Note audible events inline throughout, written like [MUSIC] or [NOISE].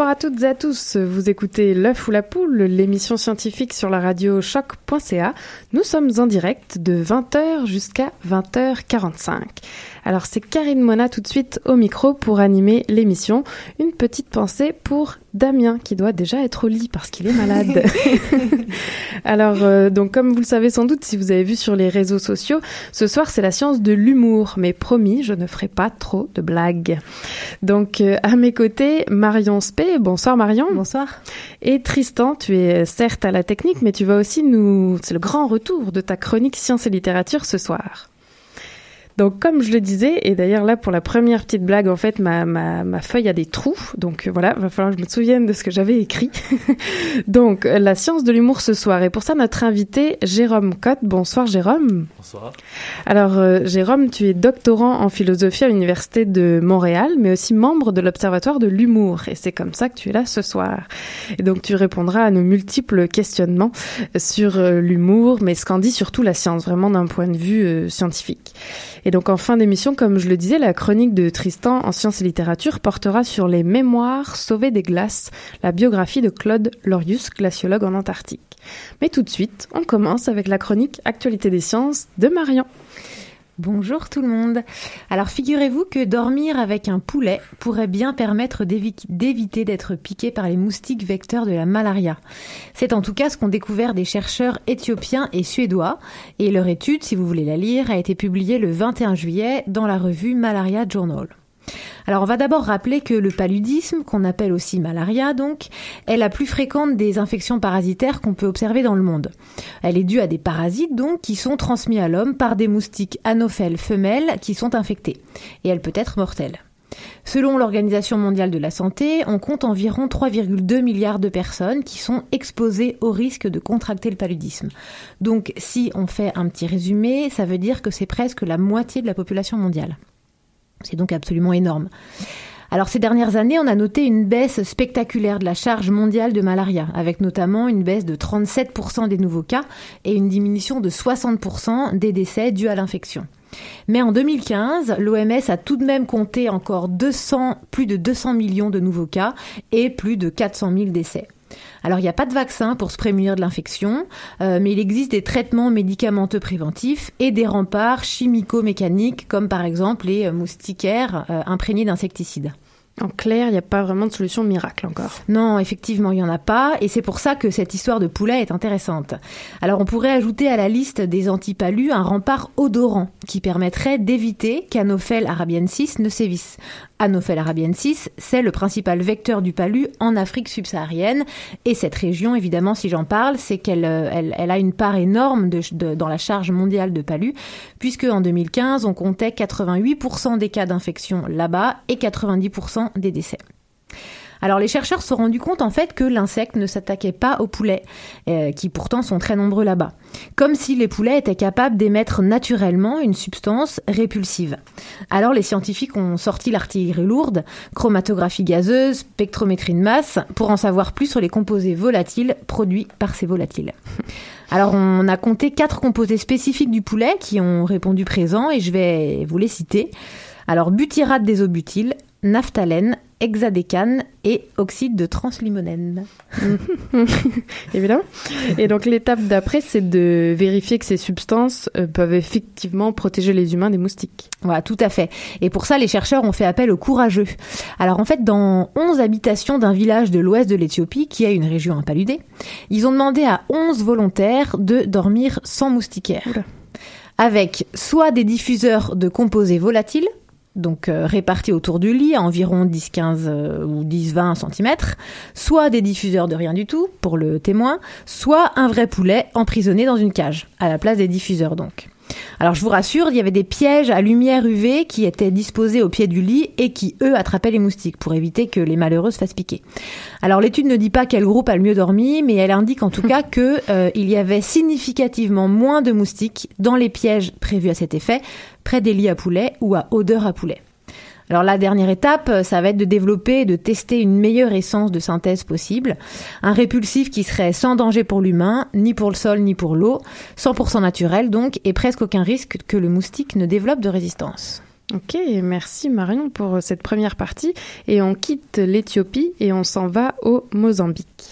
Bonsoir à toutes et à tous, vous écoutez L'œuf ou la poule, l'émission scientifique sur la radio choc.ca. Nous sommes en direct de 20h jusqu'à 20h45. Alors c'est Karine Mona tout de suite au micro pour animer l'émission. Une petite pensée pour Damien qui doit déjà être au lit parce qu'il est malade. [LAUGHS] Alors euh, donc comme vous le savez sans doute si vous avez vu sur les réseaux sociaux, ce soir c'est la science de l'humour, mais promis je ne ferai pas trop de blagues. Donc euh, à mes côtés, Marion Spé. Bonsoir Marion. Bonsoir. Et Tristan, tu es certes à la technique, mais tu vas aussi nous... C'est le grand retour de ta chronique Sciences et Littérature ce soir. Donc, comme je le disais, et d'ailleurs là pour la première petite blague, en fait, ma, ma, ma feuille a des trous. Donc euh, voilà, va falloir que je me souvienne de ce que j'avais écrit. [LAUGHS] Donc, euh, la science de l'humour ce soir. Et pour ça, notre invité, Jérôme Cotte. Bonsoir Jérôme. Bonsoir. Alors, euh, Jérôme, tu es doctorant en philosophie à l'Université de Montréal, mais aussi membre de l'Observatoire de l'humour. Et c'est comme ça que tu es là ce soir. Et donc, tu répondras à nos multiples questionnements sur euh, l'humour, mais ce qu'en dit surtout la science, vraiment d'un point de vue euh, scientifique. Et donc, en fin d'émission, comme je le disais, la chronique de Tristan en sciences et littérature portera sur les mémoires sauvées des glaces, la biographie de Claude Lorius, glaciologue en Antarctique. Mais tout de suite, on commence avec la chronique Actualité des sciences de Marion. Bonjour tout le monde. Alors figurez-vous que dormir avec un poulet pourrait bien permettre d'évi- d'éviter d'être piqué par les moustiques vecteurs de la malaria. C'est en tout cas ce qu'ont découvert des chercheurs éthiopiens et suédois et leur étude, si vous voulez la lire, a été publiée le 21 juillet dans la revue Malaria Journal. Alors on va d'abord rappeler que le paludisme, qu'on appelle aussi malaria donc, est la plus fréquente des infections parasitaires qu'on peut observer dans le monde. Elle est due à des parasites donc qui sont transmis à l'homme par des moustiques anophèles femelles qui sont infectés. Et elle peut être mortelle. Selon l'Organisation mondiale de la santé, on compte environ 3,2 milliards de personnes qui sont exposées au risque de contracter le paludisme. Donc si on fait un petit résumé, ça veut dire que c'est presque la moitié de la population mondiale. C'est donc absolument énorme. Alors ces dernières années, on a noté une baisse spectaculaire de la charge mondiale de malaria, avec notamment une baisse de 37% des nouveaux cas et une diminution de 60% des décès dus à l'infection. Mais en 2015, l'OMS a tout de même compté encore 200, plus de 200 millions de nouveaux cas et plus de 400 000 décès. Alors, il n'y a pas de vaccin pour se prémunir de l'infection, euh, mais il existe des traitements médicamenteux préventifs et des remparts chimico-mécaniques, comme par exemple les moustiquaires euh, imprégnés d'insecticides. En clair, il n'y a pas vraiment de solution miracle encore. Non, effectivement, il n'y en a pas, et c'est pour ça que cette histoire de poulet est intéressante. Alors, on pourrait ajouter à la liste des antipalus un rempart odorant qui permettrait d'éviter qu'Anophel arabiensis ne sévisse. Anophel arabiensis, c'est le principal vecteur du palu en Afrique subsaharienne, et cette région, évidemment, si j'en parle, c'est qu'elle euh, a une part énorme dans la charge mondiale de palu, puisque en 2015, on comptait 88% des cas d'infection là-bas et 90% des décès. Alors les chercheurs se sont rendus compte en fait que l'insecte ne s'attaquait pas aux poulets, euh, qui pourtant sont très nombreux là-bas. Comme si les poulets étaient capables d'émettre naturellement une substance répulsive. Alors les scientifiques ont sorti l'artillerie lourde, chromatographie gazeuse, spectrométrie de masse, pour en savoir plus sur les composés volatiles produits par ces volatiles. Alors on a compté quatre composés spécifiques du poulet qui ont répondu présent et je vais vous les citer. Alors butyrate désobutyle, naphthalène, hexadécane et oxyde de translimonène. [LAUGHS] Évidemment. Et donc l'étape d'après, c'est de vérifier que ces substances euh, peuvent effectivement protéger les humains des moustiques. Voilà, tout à fait. Et pour ça, les chercheurs ont fait appel aux courageux. Alors en fait, dans 11 habitations d'un village de l'ouest de l'Éthiopie, qui est une région impaludée, ils ont demandé à 11 volontaires de dormir sans moustiquaire. Oula. Avec soit des diffuseurs de composés volatiles, donc euh, répartis autour du lit à environ 10-15 euh, ou 10-20 cm, soit des diffuseurs de rien du tout pour le témoin, soit un vrai poulet emprisonné dans une cage, à la place des diffuseurs donc. Alors je vous rassure, il y avait des pièges à lumière UV qui étaient disposés au pied du lit et qui, eux, attrapaient les moustiques pour éviter que les malheureux se fassent piquer. Alors l'étude ne dit pas quel groupe a le mieux dormi, mais elle indique en tout [LAUGHS] cas que euh, il y avait significativement moins de moustiques dans les pièges prévus à cet effet, près des lits à poulet ou à odeur à poulet. Alors la dernière étape, euh, ça va être de développer et de tester une meilleure essence de synthèse possible. Un répulsif qui serait sans danger pour l'humain, ni pour le sol, ni pour l'eau, 100% naturel donc, et presque aucun risque que le moustique ne développe de résistance. Ok, merci Marion pour euh, cette première partie. Et on quitte l'Éthiopie et on s'en va au Mozambique.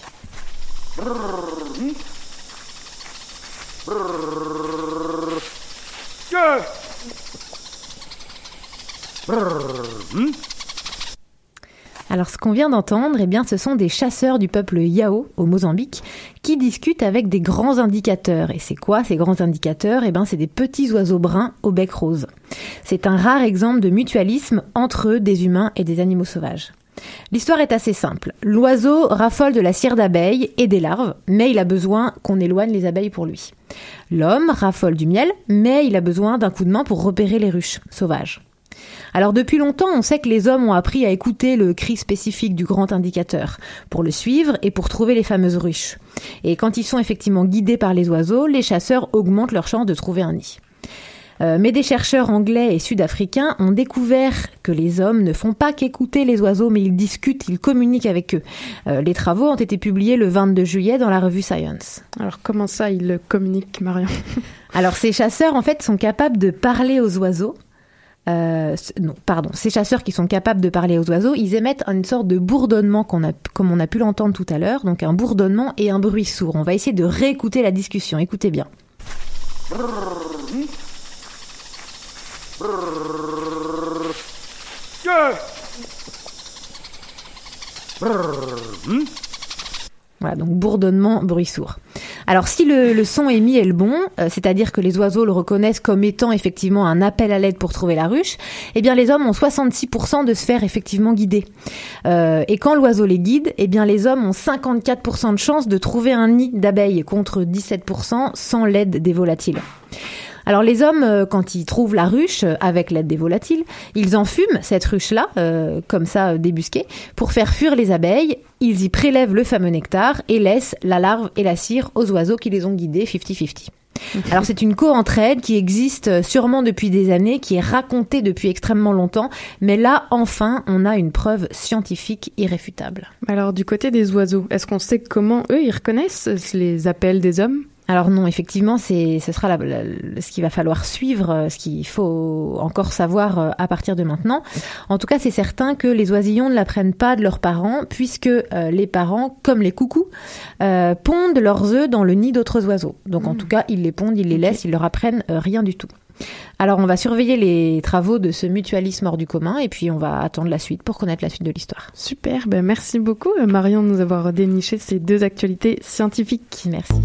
Alors ce qu'on vient d'entendre, eh ce sont des chasseurs du peuple Yao au Mozambique qui discutent avec des grands indicateurs. Et c'est quoi ces grands indicateurs? Eh bien c'est des petits oiseaux bruns au bec rose. C'est un rare exemple de mutualisme entre des humains et des animaux sauvages. L'histoire est assez simple. L'oiseau raffole de la cire d'abeille et des larves, mais il a besoin qu'on éloigne les abeilles pour lui. L'homme raffole du miel, mais il a besoin d'un coup de main pour repérer les ruches sauvages. Alors depuis longtemps, on sait que les hommes ont appris à écouter le cri spécifique du grand indicateur, pour le suivre et pour trouver les fameuses ruches. Et quand ils sont effectivement guidés par les oiseaux, les chasseurs augmentent leur chance de trouver un nid. Euh, mais des chercheurs anglais et sud-africains ont découvert que les hommes ne font pas qu'écouter les oiseaux, mais ils discutent, ils communiquent avec eux. Euh, les travaux ont été publiés le 22 juillet dans la revue Science. Alors comment ça, il communique, Marion? [LAUGHS] Alors ces chasseurs, en fait, sont capables de parler aux oiseaux. Euh, non, pardon, ces chasseurs qui sont capables de parler aux oiseaux, ils émettent une sorte de bourdonnement comme on a pu l'entendre tout à l'heure, donc un bourdonnement et un bruit sourd. On va essayer de réécouter la discussion. Écoutez bien. Voilà, donc bourdonnement, bruit sourd. Alors si le, son émis est le bon, euh, c'est-à-dire que les oiseaux le reconnaissent comme étant effectivement un appel à l'aide pour trouver la ruche, eh bien les hommes ont 66% de se faire effectivement guider. Euh, et quand l'oiseau les guide, eh bien les hommes ont 54% de chance de trouver un nid d'abeilles contre 17% sans l'aide des volatiles. Alors les hommes, euh, quand ils trouvent la ruche euh, avec l'aide des volatiles, ils enfument cette ruche-là, euh, comme ça débusquée, pour faire fuir les abeilles. Ils y prélèvent le fameux nectar et laissent la larve et la cire aux oiseaux qui les ont guidés 50-50. Alors c'est une co-entraide qui existe sûrement depuis des années, qui est racontée depuis extrêmement longtemps, mais là enfin on a une preuve scientifique irréfutable. Alors du côté des oiseaux, est-ce qu'on sait comment eux, ils reconnaissent les appels des hommes? Alors non, effectivement, c'est ce sera la- la- ce qu'il va falloir suivre, euh, ce qu'il faut encore savoir euh, à partir de maintenant. En tout cas, c'est certain que les oisillons ne l'apprennent pas de leurs parents, puisque euh, les parents, comme les coucous, euh, pondent leurs œufs dans le nid d'autres oiseaux. Donc en tout cas, ils les pondent, ils les laissent, ils leur apprennent euh, rien du tout. Alors on va surveiller les travaux de ce mutualisme hors du commun, et puis on va attendre la suite pour connaître la suite de l'histoire. Super, ben merci beaucoup Marion de nous avoir déniché ces deux actualités scientifiques. Merci.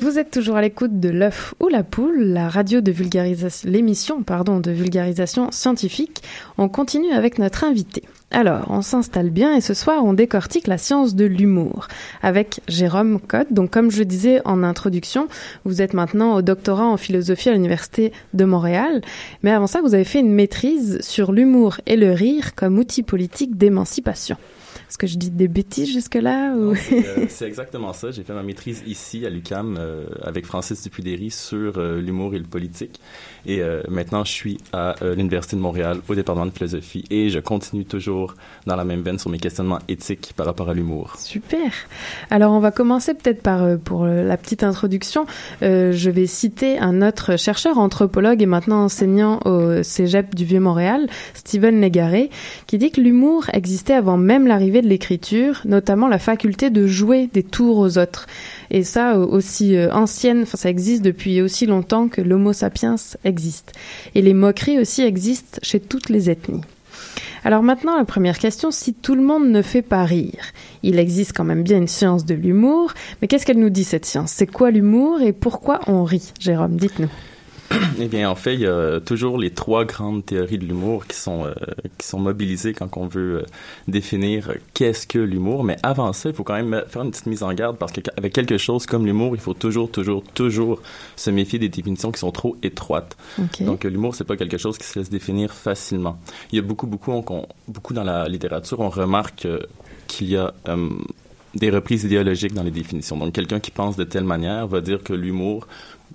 Vous êtes toujours à l'écoute de l'œuf ou la poule, la radio de vulgarisation, l'émission pardon de vulgarisation scientifique. On continue avec notre invité. Alors, on s'installe bien et ce soir, on décortique la science de l'humour avec Jérôme Cotte. Donc, comme je disais en introduction, vous êtes maintenant au doctorat en philosophie à l'Université de Montréal. Mais avant ça, vous avez fait une maîtrise sur l'humour et le rire comme outil politique d'émancipation. Est-ce que je dis des bêtises jusque-là ou... C'est euh, [LAUGHS] c'est exactement ça. J'ai fait ma maîtrise ici à l'UCAM euh, avec Francis Dupudéry sur euh, l'humour et le politique. Et maintenant, je suis à l'Université de Montréal au département de philosophie et je continue toujours dans la même veine sur mes questionnements éthiques par rapport à l'humour. Super. Alors on va commencer peut-être par pour la petite introduction. Je vais citer un autre chercheur, anthropologue et maintenant enseignant au Cégep du Vieux-Montréal, Steven Légaré, qui dit que l'humour existait avant même l'arrivée de l'écriture, notamment la faculté de jouer des tours aux autres. Et ça euh, aussi euh, ancienne, enfin ça existe depuis aussi longtemps que l'Homo sapiens existe. Et les moqueries aussi existent chez toutes les ethnies. Alors maintenant, la première question, si tout le monde ne fait pas rire, il existe quand même bien une science de l'humour, mais qu'est-ce qu'elle nous dit cette science? C'est quoi l'humour et pourquoi on rit? Jérôme, dites-nous. Eh bien, en fait, il y a toujours les trois grandes théories de l'humour qui sont euh, qui sont mobilisées quand on veut euh, définir qu'est-ce que l'humour. Mais avant ça, il faut quand même faire une petite mise en garde parce qu'avec quelque chose comme l'humour, il faut toujours, toujours, toujours se méfier des définitions qui sont trop étroites. Donc, euh, l'humour, c'est pas quelque chose qui se laisse définir facilement. Il y a beaucoup, beaucoup, on- beaucoup dans la littérature, on remarque euh, qu'il y a des reprises idéologiques dans les définitions. Donc, quelqu'un qui pense de telle manière va dire que l'humour,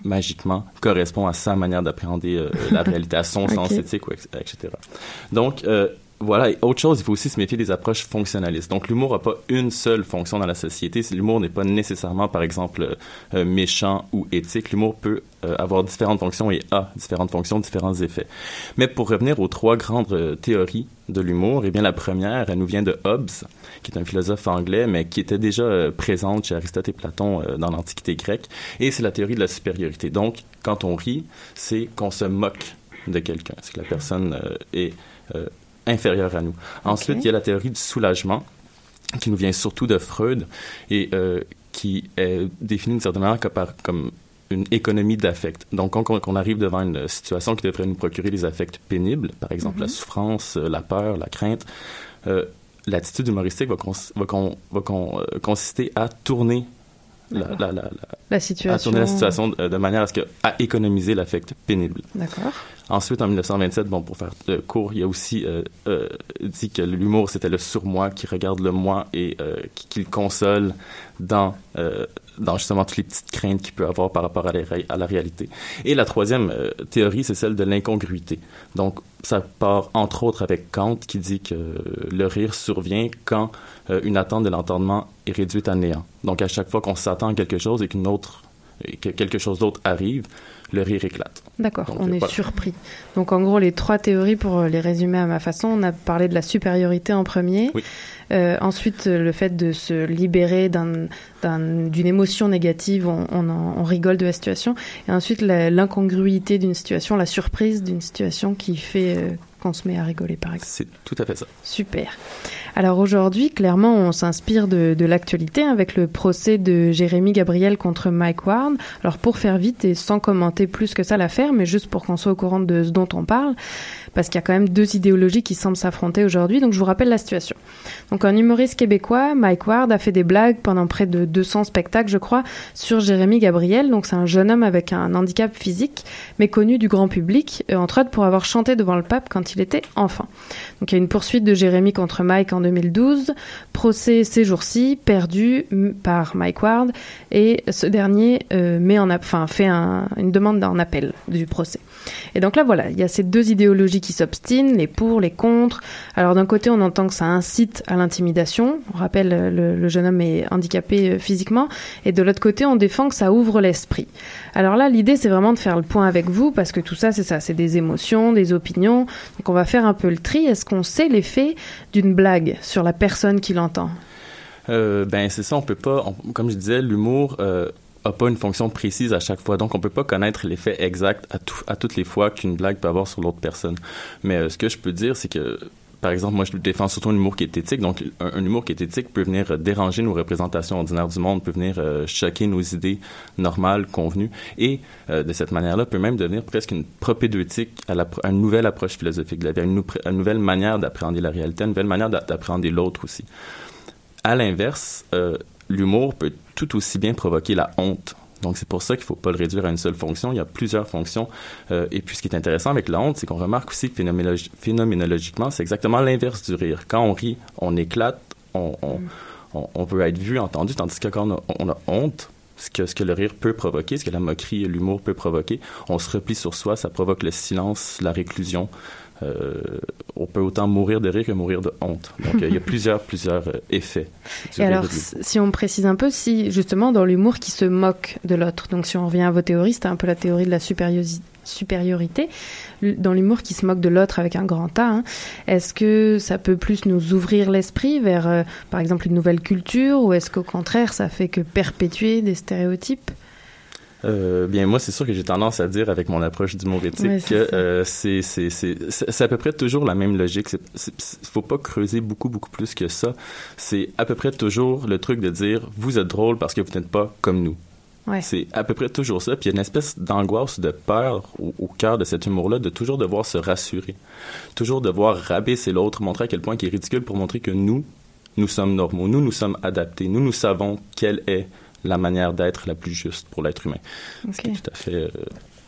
magiquement, correspond à sa manière d'appréhender euh, la [LAUGHS] réalité, à son sens éthique, etc. Donc, euh, voilà. Et autre chose, il faut aussi se méfier des approches fonctionnalistes. Donc, l'humour n'a pas une seule fonction dans la société. L'humour n'est pas nécessairement, par exemple, euh, euh, méchant ou éthique. L'humour peut euh, avoir différentes fonctions et a différentes fonctions, différents effets. Mais pour revenir aux trois grandes théories de l'humour, eh bien, la première, elle nous vient de Hobbes, qui est un philosophe anglais, mais qui était déjà présente chez Aristote et Platon dans l'Antiquité grecque. Et c'est la théorie de la supériorité. Donc, quand on rit, c'est qu'on se moque de quelqu'un. C'est que la personne est inférieure à nous. Ensuite, il y a la théorie du soulagement, qui nous vient surtout de Freud et euh, qui est définie d'une certaine manière que par- comme une économie d'affect. Donc, quand on, arrive devant une situation qui devrait nous procurer des affects pénibles, par exemple la souffrance, euh, la peur, la crainte, euh, l'attitude humoristique va, cons- va, con- va con- euh, consister à tourner la, la, la, la- La à situation. tourner la situation de, de manière à ce que à économiser l'affect pénible. D'accord. Ensuite, en 1927, bon, pour faire court, il a aussi euh, euh, dit que l'humour, c'était le surmoi qui regarde le moi et euh, qui, le console dans, euh, dans justement toutes les petites craintes qu'il peut avoir par rapport à à la réalité. Et la troisième théorie, c'est celle de l'incongruité. Donc, ça part entre autres avec Kant qui dit que le rire survient quand une attente de l'entendement est réduite à néant. Donc, à chaque fois qu'on s'attend à quelque chose et qu'une autre et que quelque chose d'autre arrive, le rire éclate. D'accord, on est voilà. surpris. Donc en gros, les trois théories, pour euh, les résumer à ma façon, on a parlé de la supériorité en premier. Oui. Euh, ensuite, le fait de se libérer d'un- d'un- d'une émotion négative, on, on, en- on rigole de la situation. Et ensuite, l'incongruité d'une situation, la surprise d'une situation qui fait euh, qu'on se met à rigoler, par exemple. C'est tout à fait ça. Super. Alors aujourd'hui, clairement, on s'inspire de, de l'actualité avec le procès de Jérémy Gabriel contre Mike Ward. Alors pour faire vite et sans commenter plus que ça l'affaire, mais juste pour qu'on soit au courant de ce dont on parle, parce qu'il y a quand même deux idéologies qui semblent s'affronter aujourd'hui, donc je vous rappelle la situation. Donc un humoriste québécois, Mike Ward, a fait des blagues pendant près de 200 spectacles, je crois, sur Jérémy Gabriel. Donc c'est un jeune homme avec un handicap physique, mais connu du grand public, euh, entre autres pour avoir chanté devant le pape quand il était enfant. Donc il y a une poursuite de Jérémy contre Mike en 2012, procès ces jours-ci, perdu par Mike Ward, et ce dernier euh, fait un- une demande en appel du procès. Et donc là voilà, il y a ces deux idéologies qui s'obstinent, les pour, les contre. Alors d'un côté on entend que ça incite à l'intimidation, on rappelle euh, le, jeune homme est handicapé euh, physiquement, et de l'autre côté on défend que ça ouvre l'esprit. Alors là l'idée c'est vraiment de faire le point avec vous, parce que tout ça c'est ça, c'est des émotions, des opinions, donc on va faire un peu le tri. Qu'on sait l'effet d'une blague sur la personne qui l'entend? Euh, ben c'est ça, on peut pas, comme je disais, l'humour euh, pas une fonction précise à chaque fois, donc on peut pas connaître l'effet exact à toutes les fois qu'une blague peut avoir sur l'autre personne. Mais euh, ce que je peux dire, c'est que par exemple, moi, je défends surtout un humour qui est éthique. Donc, un, humour qui est éthique peut venir euh, déranger nos représentations ordinaires du monde, peut venir euh, choquer nos idées normales, convenues, et euh, de cette manière-là, peut même devenir presque une propédeutique à, la, à une nouvelle approche philosophique de la vie, à une, nouvelle manière d'appréhender la réalité, à une nouvelle manière d'a- d'appréhender l'autre aussi. À l'inverse, l'humour peut tout aussi bien provoquer la honte. Donc, c'est pour ça qu'il ne faut pas le réduire à une seule fonction. Il y a plusieurs fonctions. Euh, et puis, ce qui est intéressant avec la honte, c'est qu'on remarque aussi que phénoménologi- phénoménologiquement, c'est exactement l'inverse du rire. Quand on rit, on éclate, on, on, on, on veut être vu, entendu, tandis que quand on a, on a honte, ce que, ce que le rire peut provoquer, ce que la moquerie et l'humour peut provoquer, on se replie sur soi, ça provoque le silence, la réclusion. Euh, on peut autant mourir de rire que mourir de honte. Donc, euh, il y a [LAUGHS] plusieurs, plusieurs euh, effets. Et alors, si on précise un peu, si justement dans l'humour qui se moque de l'autre, donc si on revient à vos théories, c'était un peu la théorie de la supériorité, dans l'humour qui se moque de l'autre avec un grand A, hein, est-ce que ça peut plus nous ouvrir l'esprit vers, euh, par exemple, une nouvelle culture, ou est-ce qu'au contraire, ça fait que perpétuer des stéréotypes? Euh, bien, moi, c'est sûr que j'ai tendance à dire avec mon approche d'humour éthique c'est que euh, c'est c'est c'est à peu près toujours la même logique. C'est- faut pas creuser beaucoup beaucoup plus que ça. C'est à peu près toujours le truc de dire vous êtes drôle parce que vous n'êtes pas comme nous. Ouais. C'est à peu près toujours ça. Puis il y a une espèce d'angoisse, de peur au, au cœur de cet humour-là, de toujours devoir se rassurer, toujours devoir rabaisser l'autre, montrer à quel point il est ridicule pour montrer que nous, nous sommes normaux, nous, nous sommes adaptés, nous, nous savons quelle est la manière d'être la plus juste pour l'être humain. Ok. Ce qui est tout à fait euh,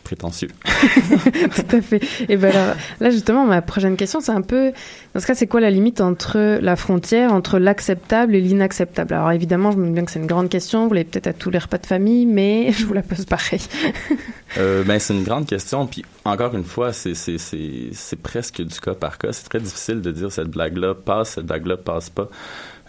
prétentieux. [LAUGHS] Tout à fait. Et ben alors, là justement, ma prochaine question, c'est un peu, dans ce cas, c'est quoi la limite entre la frontière entre l'acceptable et l'inacceptable? Alors évidemment, je me dis bien que c'est une grande question, vous l'avez peut-être à tous les repas de famille, mais [LAUGHS] je vous la pose pareil. Euh, ben, c'est une grande question. Puis encore une fois, c'est c'est c'est c'est presque du cas par cas. C'est très difficile de dire cette blague-là passe, cette blague-là passe pas.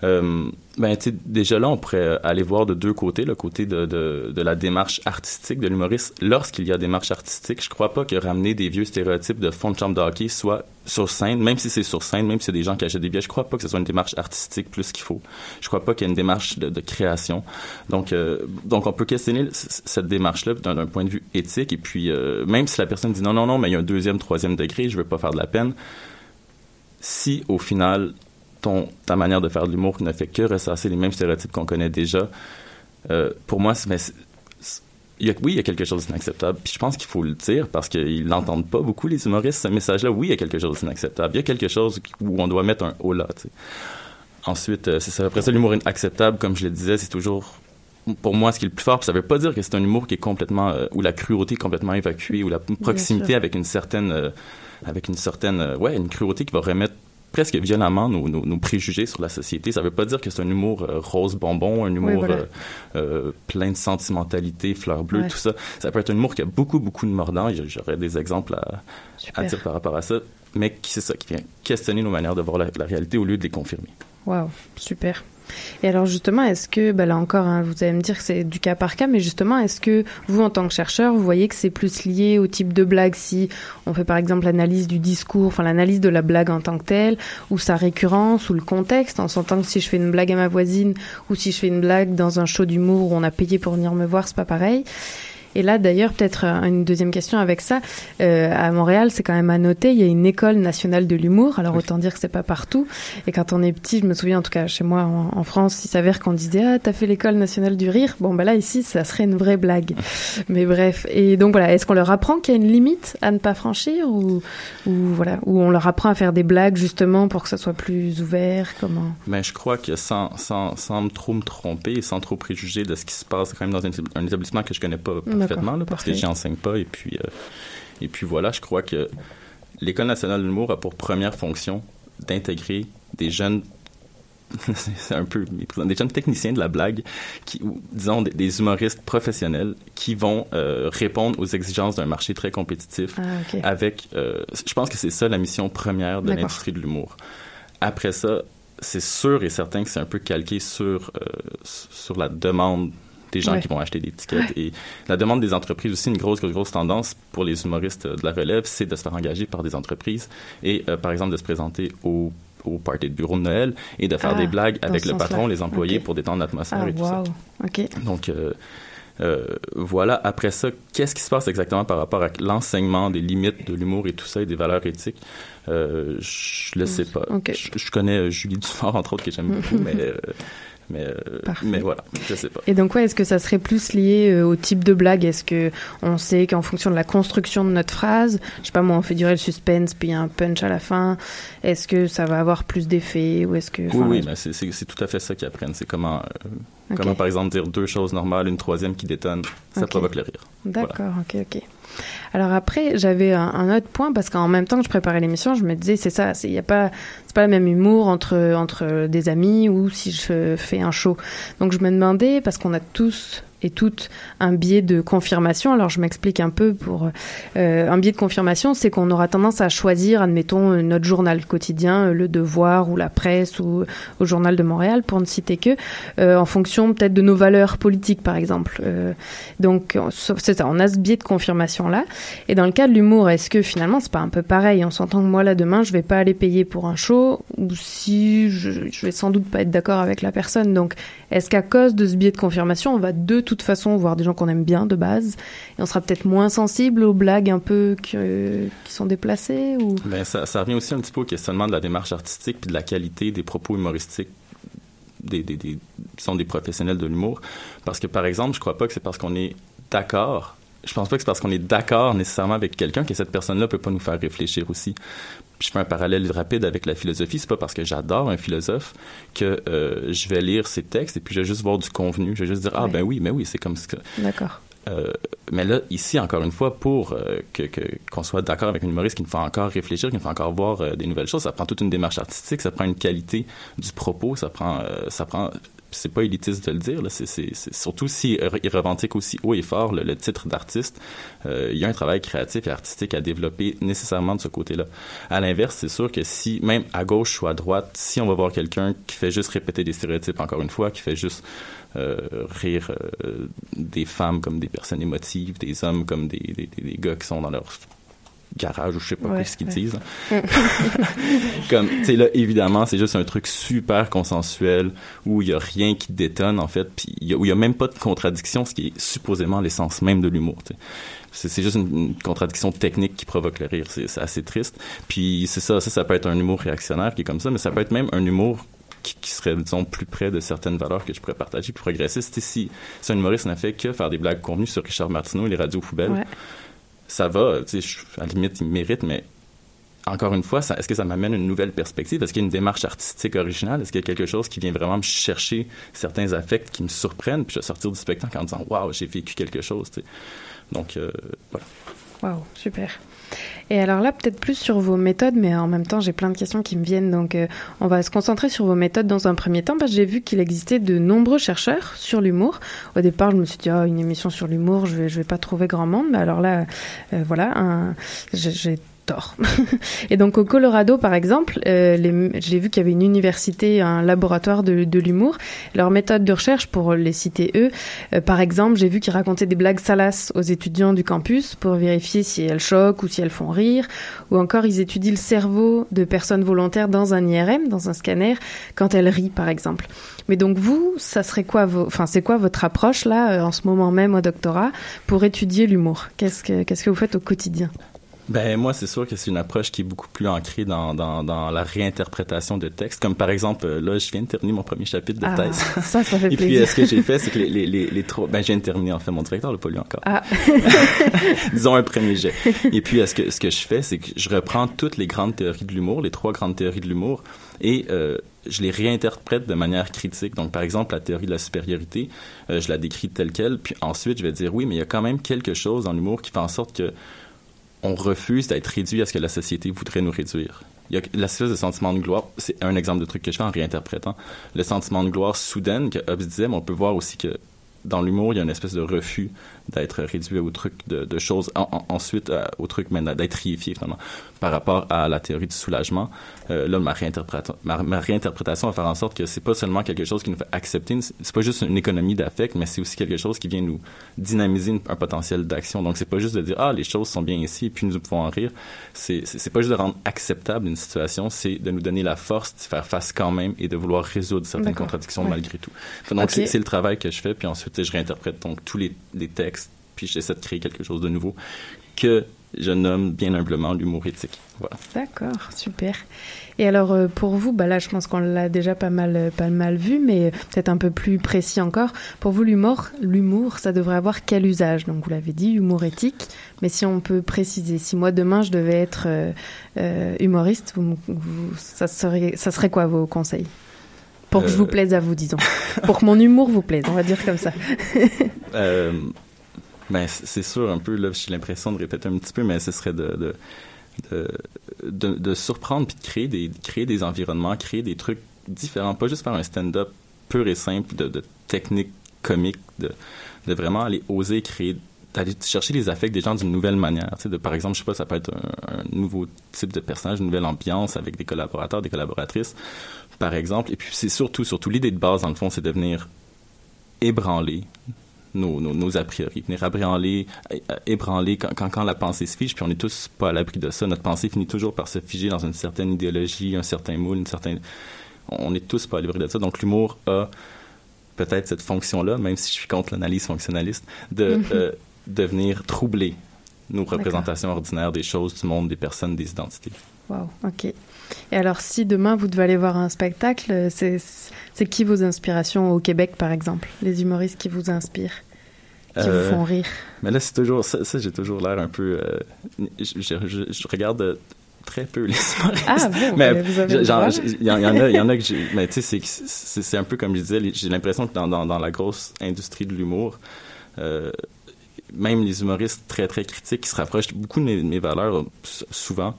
Euh, ben, déjà là, on pourrait aller voir de deux côtés, le côté de, de, la démarche artistique de l'humoriste. Lorsqu'il y a démarche artistique, je crois pas que ramener des vieux stéréotypes de fond de chambre de hockey soit sur scène, même si c'est sur scène, même si c'est des gens qui achètent des billets, je crois pas que ce soit une démarche artistique plus qu'il faut. Je crois pas qu'il y ait une démarche de, création. Donc, euh, donc on peut questionner cette démarche-là d'un point de vue éthique. Et puis, euh, même si la personne dit non, non, non, mais il y a un deuxième, troisième degré, je veux pas faire de la peine. Si au final ton, ta manière de faire de l'humour ne fait que ressasser les mêmes stéréotypes qu'on connaît déjà, euh, pour moi, mais c'est- c'est- il y a, oui, il y a quelque chose d'inacceptable. Puis je pense qu'il faut le dire parce qu'ils l'entendent pas beaucoup, les humoristes, ce message-là. Oui, il y a quelque chose d'inacceptable. Il y a quelque chose qui- où on doit mettre un haut là. Ensuite, euh, c'est ça. Après ça, l'humour acceptable, comme je le disais, c'est toujours pour moi ce qui est le plus fort. Puis ça veut pas dire que c'est un humour qui est complètement euh, où la cruauté est complètement évacuée, ou la proximité avec une certaine euh, avec une certaine euh, ouais une cruauté qui va remettre presque violemment nos, nos, nos préjugés sur la société. Ça veut pas dire que c'est un humour euh, rose bonbon, un humour voilà. euh, euh, plein de sentimentalité, fleurs bleues, Ouais. tout ça. Ça peut être un humour qui a beaucoup beaucoup de mordants. J'aurais des exemples à, dire par rapport à ça, mais qui c'est ça qui vient questionner nos manières de voir la, la réalité au lieu de les confirmer. Waouh, super. Et alors justement, est-ce que, bah là encore, hein, vous allez me dire que c'est du cas par cas, mais justement, est-ce que vous, en tant que chercheur, vous voyez que c'est plus lié au type de blague? Si on fait par exemple l'analyse du discours, enfin l'analyse de la blague en tant que telle, ou sa récurrence, ou le contexte, en sentant que si je fais une blague à ma voisine, ou si je fais une blague dans un show d'humour où on a payé pour venir me voir, c'est pas pareil. Et là, d'ailleurs, peut-être euh, une deuxième question avec ça. Euh, à Montréal, c'est quand même à noter, il y a une école nationale de l'humour. Alors Oui. autant dire que c'est pas partout. Et quand on est petit, je me souviens en tout cas chez moi en, en France, il s'avère qu'on disait ah t'as fait l'école nationale du rire. Bon bah là ici, ça serait une vraie blague. [LAUGHS] Mais bref. Et donc voilà, est-ce qu'on leur apprend qu'il y a une limite à ne pas franchir ou ou voilà, ou on leur apprend à faire des blagues justement pour que ça soit plus ouvert Comment? Mais je crois que sans, sans, sans trop me tromper et sans trop préjuger de ce qui se passe quand même dans un, un établissement que je connais pas parfaitement, là, parce que parfait. j'y enseigne pas. Et puis, euh, et puis voilà, je crois que l'École nationale de l'humour a pour première fonction d'intégrer des jeunes [LAUGHS] c'est un peu des jeunes techniciens de la blague, qui, ou, disons des, des humoristes professionnels qui vont euh, répondre aux exigences d'un marché très compétitif Ah avec euh, je pense que c'est ça la mission première de l'industrie de l'humour après ça c'est sûr et certain que c'est un peu calqué sur euh, sur la demande des gens Ouais. qui vont acheter des tickets et la demande des entreprises aussi une grosse grosse grosse tendance pour les humoristes de la relève c'est de se faire engager par des entreprises et euh, par exemple de se présenter au au party de bureau de Noël et de faire Ah, des blagues avec le patron, les employés pour détendre l'atmosphère Ah et tout ça. waouh. Ok. Donc, euh, euh, voilà. Après ça, qu'est-ce qui se passe exactement par rapport à l'enseignement des limites de l'humour et tout ça et des valeurs éthiques? Euh, je le sais pas. Ok. Je, je connais Julie Dufort, entre autres, que j'aime beaucoup, mais, mais, euh, mais voilà, je sais pas. Et donc, ouais, est-ce que ça serait plus lié euh, au type de blague? Est-ce que on sait qu'en fonction de la construction de notre phrase, je sais pas moi, on fait durer le suspense puis il y a un punch à la fin, est-ce que ça va avoir plus d'effet ou est-ce que Oui, oui, mais c'est- tout à fait ça qu'ils apprennent. C'est comment, euh, comment, par exemple, dire deux choses normales, une troisième qui détonne, ça Ok. provoque le rire. D'accord, ok, ok. Alors après, j'avais un, autre point parce qu'en même temps que je préparais l'émission, je me disais c'est ça, y a pas c'est pas le même humour entre entre des amis ou si je fais un show. Donc je me demandais parce qu'on a tous et toutes un biais de confirmation. Alors je m'explique un peu pour euh, un biais de confirmation, c'est qu'on aura tendance à choisir, admettons, euh, notre journal quotidien, euh, Le Devoir ou La Presse ou au Journal de Montréal, pour ne citer que, euh, en fonction peut-être de nos valeurs politiques, par exemple. Euh, donc c'est ça, on a ce biais de confirmation là. Et dans le cas de l'humour, est-ce que finalement c'est pas un peu pareil? On s'entend que moi là demain, je vais pas aller payer pour un show, ou si je, je vais sans doute pas être d'accord avec la personne. Donc est-ce qu'à cause de ce biais de confirmation, on va de toute façon voir des gens qu'on aime bien de base, et on sera peut-être moins sensible aux blagues un peu qui sont déplacées ou? Ben, ça, ça revient aussi un petit peu au questionnement de la démarche artistique puis de la qualité des propos humoristiques des, qui sont des professionnels de l'humour. Parce que, par exemple, je crois pas que c'est parce qu'on est d'accord. Je pense pas que c'est parce qu'on est d'accord nécessairement avec quelqu'un que cette personne-là peut pas nous faire réfléchir aussi. Je fais un parallèle rapide avec la philosophie. C'est pas parce que j'adore un philosophe que euh, je vais lire ses textes et puis je vais juste voir du convenu. Je vais juste dire ah Ouais. ben oui, mais oui, c'est comme ça. D'accord. Euh, mais là, ici, encore une fois, pour euh, que qu'on soit d'accord avec une humoriste qui nous fait encore réfléchir, qui nous fait encore voir des nouvelles choses, ça prend toute une démarche artistique, ça prend une qualité du propos, ça prend, ça prend. C'est pas élitiste de le dire, c'est, surtout si euh, revendique aussi haut et fort le, titre d'artiste. euh, il y a un travail créatif et artistique à développer nécessairement de ce côté-là. À l'inverse, c'est sûr que si, même à gauche ou à droite, si on va voir quelqu'un qui fait juste répéter des stéréotypes, encore une fois, qui fait juste euh, rire des femmes comme des personnes émotives, des hommes comme des gars qui sont dans leur garage ou je sais pas Ouais, quoi ce qu'ils ouais. disent. [LAUGHS] comme, tu sais, là, évidemment, c'est juste un truc super consensuel où il y a rien qui détonne, en fait, puis il y a- où il y a même pas de contradiction, ce qui est supposément l'essence même de l'humour, tu sais. C'est juste une, une contradiction technique qui provoque le rire. C'est assez triste. Puis c'est ça, ça, ça peut être un humour réactionnaire qui est comme ça, mais ça peut être même un humour qui, qui serait, disons, plus près de certaines valeurs que je pourrais partager, plus progressiste. Si, si un humoriste n'a fait que faire des blagues convenues sur Richard Martineau et les radios poubelles, Ouais. Ça va, à la limite, il mérite, mais encore une fois, est-ce que ça m'amène une nouvelle perspective? Est-ce qu'il y a une démarche artistique originale? Est-ce qu'il y a quelque chose qui vient vraiment me chercher certains affects qui me surprennent? Puis je vais sortir du spectacle en disant, waouh, j'ai vécu quelque chose, tu. Donc, euh, voilà. Waouh, super. Et alors là, peut-être plus sur vos méthodes, mais en même temps, j'ai plein de questions qui me viennent. Donc, euh, on va se concentrer sur vos méthodes dans un premier temps, parce que j'ai vu qu'il existait de nombreux chercheurs sur l'humour. Au départ, je me suis dit, ah, une émission sur l'humour, je vais, je vais pas trouver grand monde. Mais alors là, euh, voilà, j'ai [LAUGHS] Et donc au Colorado, par exemple, euh, j'ai vu qu'il y avait une université, un laboratoire de, l'humour. Leur méthode de recherche, pour les citer eux, euh, par exemple, j'ai vu qu'ils racontaient des blagues salaces aux étudiants du campus pour vérifier si elles choquent ou si elles font rire. Ou encore, ils étudient le cerveau de personnes volontaires dans un IRM, dans un scanner, quand elles rient, par exemple. Mais donc vous, ça serait quoi enfin c'est quoi votre approche là euh, en ce moment même au doctorat pour étudier l'humour? Qu'est-ce que qu'est-ce que vous faites au quotidien? Ben moi, c'est sûr que c'est une approche qui est beaucoup plus ancrée dans, dans, dans la réinterprétation de textes. Comme par exemple, euh, là, je viens de terminer mon premier chapitre de Ah, thèse. [LAUGHS] ça, ça fait Et puis, euh, ce que j'ai fait, c'est que les, les, les, les trois... Ben, je viens de terminer, en fait. Mon directeur l'a pas lu encore. Ah. [LAUGHS] Disons un premier jet. Et puis, euh, ce que, ce que je fais, c'est que je reprends toutes les grandes théories de l'humour, les trois grandes théories de l'humour, et euh, je les réinterprète de manière critique. Donc, par exemple, la théorie de la supériorité, euh, je la décris telle qu'elle, puis ensuite, je vais dire, oui, mais il y a quand même quelque chose dans l'humour qui fait en sorte que on refuse d'être réduit à ce que la société voudrait nous réduire. Il y a l'espèce de sentiment de gloire, c'est un exemple de truc que je fais en réinterprétant. Le sentiment de gloire soudaine que Hobbes disait, mais on peut voir aussi que dans l'humour, il y a une espèce de refus d'être réduit au truc de, choses, en- en- ensuite euh, au truc d'être réifié finalement par rapport à la théorie du soulagement. Euh, là, ma, réinterpréta- ma, ma réinterprétation va faire en sorte que c'est pas seulement quelque chose qui nous fait accepter, c'est pas juste une économie d'affect, mais c'est aussi quelque chose qui vient nous dynamiser une- un potentiel d'action. Donc c'est pas juste de dire ah les choses sont bien ici et puis nous pouvons en rire. C'est c'est pas juste de rendre acceptable une situation, c'est de nous donner la force de faire face quand même et de vouloir résoudre certaines contradictions Ouais. malgré tout. Donc c'est le travail que je fais puis ensuite je réinterprète donc tous les, les textes puis j'essaie de créer quelque chose de nouveau que je nomme bien humblement l'humour éthique. Voilà. D'accord, super. Et alors euh, pour vous, bah là je pense qu'on l'a déjà pas mal, euh, pas mal vu, mais peut-être un peu plus précis encore. Pour vous, l'humour, l'humour, ça devrait avoir quel usage? Donc vous l'avez dit, humour éthique. Mais si on peut préciser, si moi demain je devais être euh, euh, humoriste, vous, me- vous- ça serait, ça serait quoi vos conseils? Pour que je vous plaise à vous, disons. Pour que mon humour vous plaise, on va dire comme ça. [LAUGHS] [LAUGHS] Ben, c'est sûr, un peu, là, j'ai l'impression de répéter un petit peu, mais ce serait de, de, de, surprendre puis de créer des, de créer des environnements, créer des trucs différents, pas juste faire un stand-up pur et simple de, de technique comique, de, de vraiment aller oser créer d'aller chercher les affects des gens d'une nouvelle manière. De, par exemple, je sais pas, ça peut être un, un nouveau type de personnage, une nouvelle ambiance avec des collaborateurs, des collaboratrices, par exemple. Et puis, c'est surtout, surtout, l'idée de base, dans le fond, c'est de venir ébranler nos, nos, nos a priori, venir ébranler, é- ébranler quand, quand, quand la pensée se fige, puis on n'est tous pas à l'abri de ça. Notre pensée finit toujours par se figer dans une certaine idéologie, un certain moule, une certaine... On n'est tous pas à l'abri de ça. Donc l'humour a peut-être cette fonction-là, même si je suis contre l'analyse fonctionnaliste, de, Mhm. euh, de venir troubler nos représentations ordinaires des choses, du monde, des personnes, des identités. Wow, ok. Et alors, si demain vous devez aller voir un spectacle, c'est qui vos inspirations au Québec, par exemple? Les humoristes qui vous inspirent, qui Euh, vous font rire Mais là, c'est toujours ça, ça, j'ai toujours l'air un peu. euh, je, je- je- je regarde euh, très peu les [LAUGHS] humoristes. Ah bon, mais mais il y, en a, il y en a que [LAUGHS] j'ai. Mais tu sais, c'est un peu comme je disais. J'ai l'impression que dans, dans, dans la grosse industrie de l'humour, euh, même les humoristes très très critiques qui se rapprochent beaucoup de mes, de mes valeurs, euh, souvent,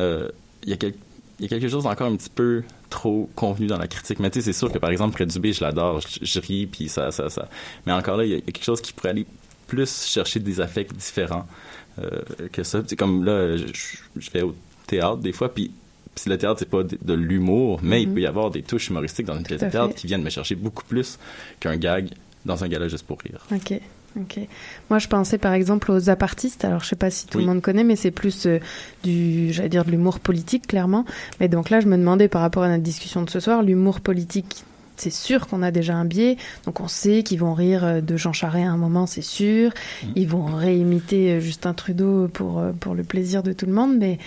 euh, il y a quel- il y a quelque chose encore un petit peu trop convenu dans la critique. Mais tu sais, c'est sûr que par exemple, Fred Dubé, je l'adore, je, je ris, puis ça, ça, ça. Mais encore là, il y, a quelque chose qui pourrait aller plus chercher des affects différents euh, que ça. C'est comme là, je, je vais au théâtre des fois, puis puis le théâtre, c'est pas de, de l'humour, mais il Mhm. peut y avoir des touches humoristiques dans une pièce de théâtre fait. qui viennent me chercher beaucoup plus qu'un gag dans un gala juste pour rire. Ok, ok. Moi, je pensais par exemple aux apartistes. Alors, je sais pas si tout Oui. le monde connaît, mais c'est plus euh, du, j'allais dire, de l'humour politique, clairement. Mais donc là, je me demandais par rapport à notre discussion de ce soir, l'humour politique. C'est sûr qu'on a déjà un biais, donc on sait qu'ils vont rire euh, de Jean Charest à un moment, c'est sûr. Mm. Ils vont réimiter euh, Justin Trudeau pour, pour le plaisir de tout le monde, mais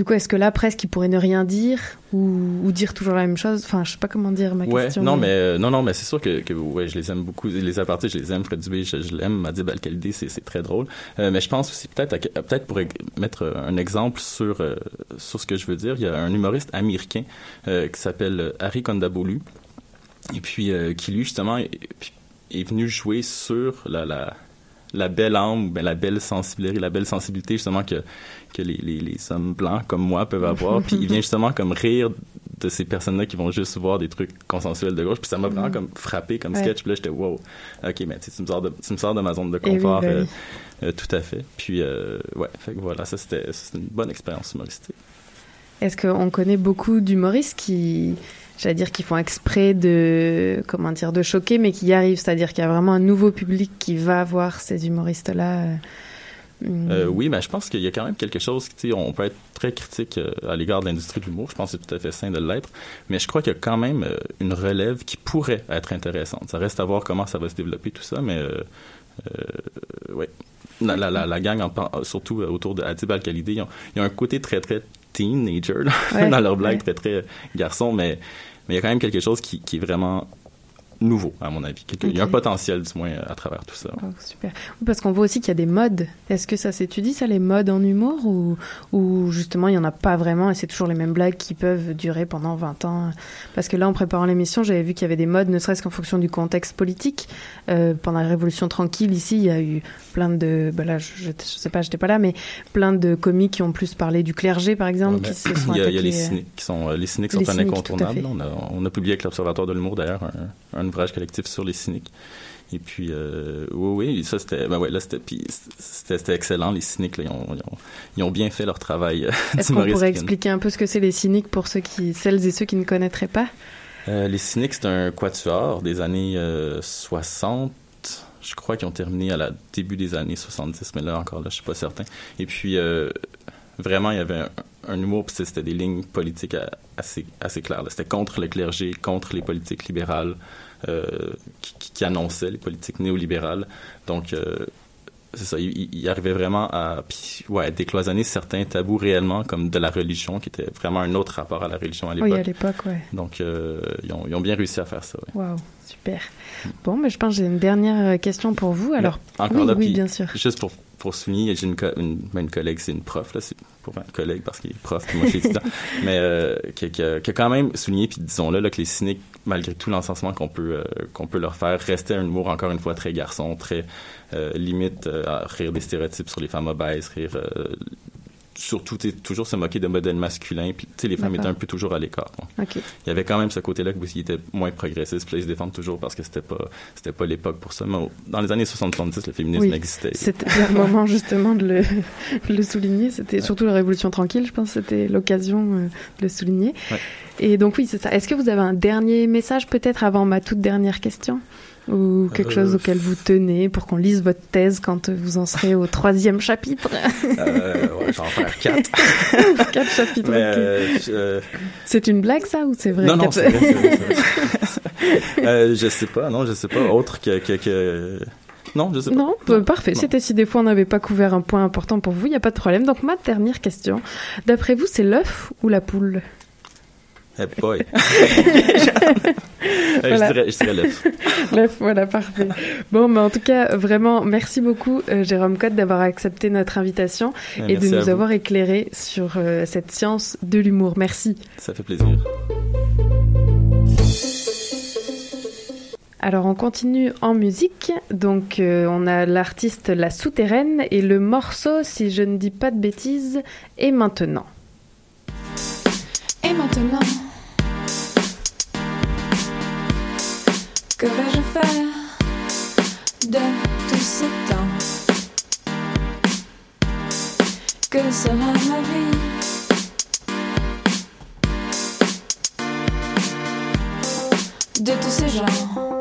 du coup, est-ce que là, presque, ils pourraient ne rien dire ou, ou dire toujours la même chose? Enfin, je sais pas comment dire ma Ouais, question. non, mais euh, non, non, mais c'est sûr que, que ouais, je les aime beaucoup. Les apartés, je les aime. Fred Dubé, je, je l'aime. Madib Al-Khalidi, c'est très drôle. Euh, mais je pense aussi peut-être, à- peut-être pour mettre un exemple sur euh, sur ce que je veux dire, il y a un humoriste américain euh, qui s'appelle euh, Harry Kondabolu, et puis euh, qui lui justement est, est venu jouer sur la la la belle âme, ben, la belle sensibilité, la belle sensibilité justement que que les, les, les hommes blancs comme moi peuvent avoir. [LAUGHS] puis il vient justement comme rire de ces personnes-là qui vont juste voir des trucs consensuels de gauche. Puis ça m'a vraiment Mhm. comme frappé comme Ouais. sketch. Puis là, j'étais wow. Ok, mais tu me sors de, tu me sors de ma zone de Eh oui, confort. bah euh, euh, tout à fait. Puis euh, ouais, fait que voilà, ça c'était c'était une bonne expérience humoristique. Est-ce qu'on connaît beaucoup d'humoristes qui, j'allais dire, qui font exprès de, comment dire, de choquer, mais qui y arrivent C'est-à-dire qu'il y a vraiment un nouveau public qui va voir ces humoristes-là. euh, hum, Euh, oui, mais je pense qu'il y a quand même quelque chose, tu sais, on peut être très critique euh, à l'égard de l'industrie de l'humour, je pense que c'est tout à fait sain de l'être, mais je crois qu'il y a quand même euh, une relève qui pourrait être intéressante. Ça reste à voir comment ça va se développer tout ça, mais ouais. La, la, la, la gang, en surtout autour de Adib Al-Khalidi, ils ont, ils ont un côté très, très teenager là, Ouais, [LAUGHS] dans leur blague, ouais. très, très garçon, mais mais il y a quand même quelque chose qui, qui est vraiment nouveau, à mon avis. Il y a un potentiel, du moins, à travers tout ça. oh, super. Oui, parce qu'on voit aussi qu'il y a des modes. Est-ce que ça s'étudie, ça, les modes en humour ou, ou justement, il n'y en a pas vraiment et c'est toujours les mêmes blagues qui peuvent durer pendant 20 ans? Parce que là, en préparant l'émission, j'avais vu qu'il y avait des modes, ne serait-ce qu'en fonction du contexte politique. Euh, pendant la Révolution tranquille, ici, il y a eu plein de... Là, je, je sais pas, j'étais pas là, mais plein de comiques qui ont plus parlé du clergé, par exemple, Ouais, qui mais se sont il, y a, y les euh, cyniques qui sont euh, les cyniques sont les un incontournable. a, on a publié avec l'Observatoire de l'humour d'ailleurs un, un ouvrage collectif sur les cyniques. Et puis euh, oui oui ça c'était ben ouais là c'était puis c'était c'était excellent les cyniques là, ils, ont, ils, ont, ils ont bien fait leur travail. euh, Est-ce qu'on pourrait expliquer un peu ce que c'est les cyniques pour ceux qui, celles et ceux qui ne connaîtraient pas? Euh, les cyniques c'est un quatuor des années euh, 60 je crois qu'ils ont terminé à la début des années 70 mais là encore là je suis pas certain et puis vraiment il y avait un, un humour puis c'était des lignes politiques assez assez claires c'était contre le clergé contre les politiques libérales qui, qui- annonçaient les politiques néolibérales donc euh, c'est ça, il, il- arrivait vraiment à puis, ouais, décloisonner certains tabous réellement, comme de la religion, qui était vraiment un autre rapport à la religion à l'époque. Oui, à l'époque, ouais. Donc, euh, ils, ont, ils ont bien réussi à faire ça. ouais. Waouh, super. Bon, mais je pense que j'ai une dernière euh, question pour vous. Alors, encore oui, là, oui, puis bien sûr. Juste pour pour souligner, j'ai une, co- une, ben, une collègue, c'est une prof, là, c'est pour un collègue parce qu'il est prof, puis moi je suis étudiant, mais euh, qui, qui a, qui a quand même souligné, puis disons-le, là, que les cyniques, malgré tout l'encensement qu'on peut, euh, qu'on peut leur faire, restaient un humour, encore une fois, très garçon, très euh, limite euh, à rire des stéréotypes sur les femmes obèses, rire... Surtout, toujours se moquer de modèles masculins, puis les femmes étaient un peu toujours à l'écart. Ok. Il y avait quand même ce côté-là ils étaient moins progressistes, puis là, ils se défendent toujours parce que c'était pas, c'était pas l'époque pour ça. Mais dans les années 70, le féminisme Oui. existait. C'était le [LAUGHS] moment justement de le, de le souligner. C'était surtout la Révolution tranquille, je pense que c'était l'occasion euh, de le souligner. Ouais. Et donc oui, c'est ça. Est-ce que vous avez un dernier message peut-être avant ma toute dernière question? Ou quelque Euh, chose auquel vous tenez pour qu'on lise votre thèse quand vous en serez au troisième chapitre Euh, ouais, j'en faire quatre. [LAUGHS] Quatre chapitres. Euh, je- euh, C'est une blague ça ou c'est vrai non, non, c'est vrai, [LAUGHS] euh, je sais pas, non, je sais pas. Autre que, que, que... Non, je sais pas. Non, bah, parfait. Non. C'était si des fois on n'avait pas couvert un point important pour vous, il n'y a pas de problème. Donc ma dernière question, d'après vous, c'est l'œuf ou la poule? Eh boy. [LAUGHS] Voilà. Je dirais, je dirais l'œuf. L'œuf, voilà, parfait. Bon, mais en tout cas, vraiment, merci beaucoup, euh, Jérôme Cotte, d'avoir accepté notre invitation et de nous avoir éclairé sur euh, cette science de l'humour. Merci. Ça fait plaisir. Alors, on continue en musique. Donc, euh, on a l'artiste La Souterraine et le morceau, si je ne dis pas de bêtises, est maintenant. Et maintenant, que vais-je faire de tout ce temps Que sera ma vie de tous ces gens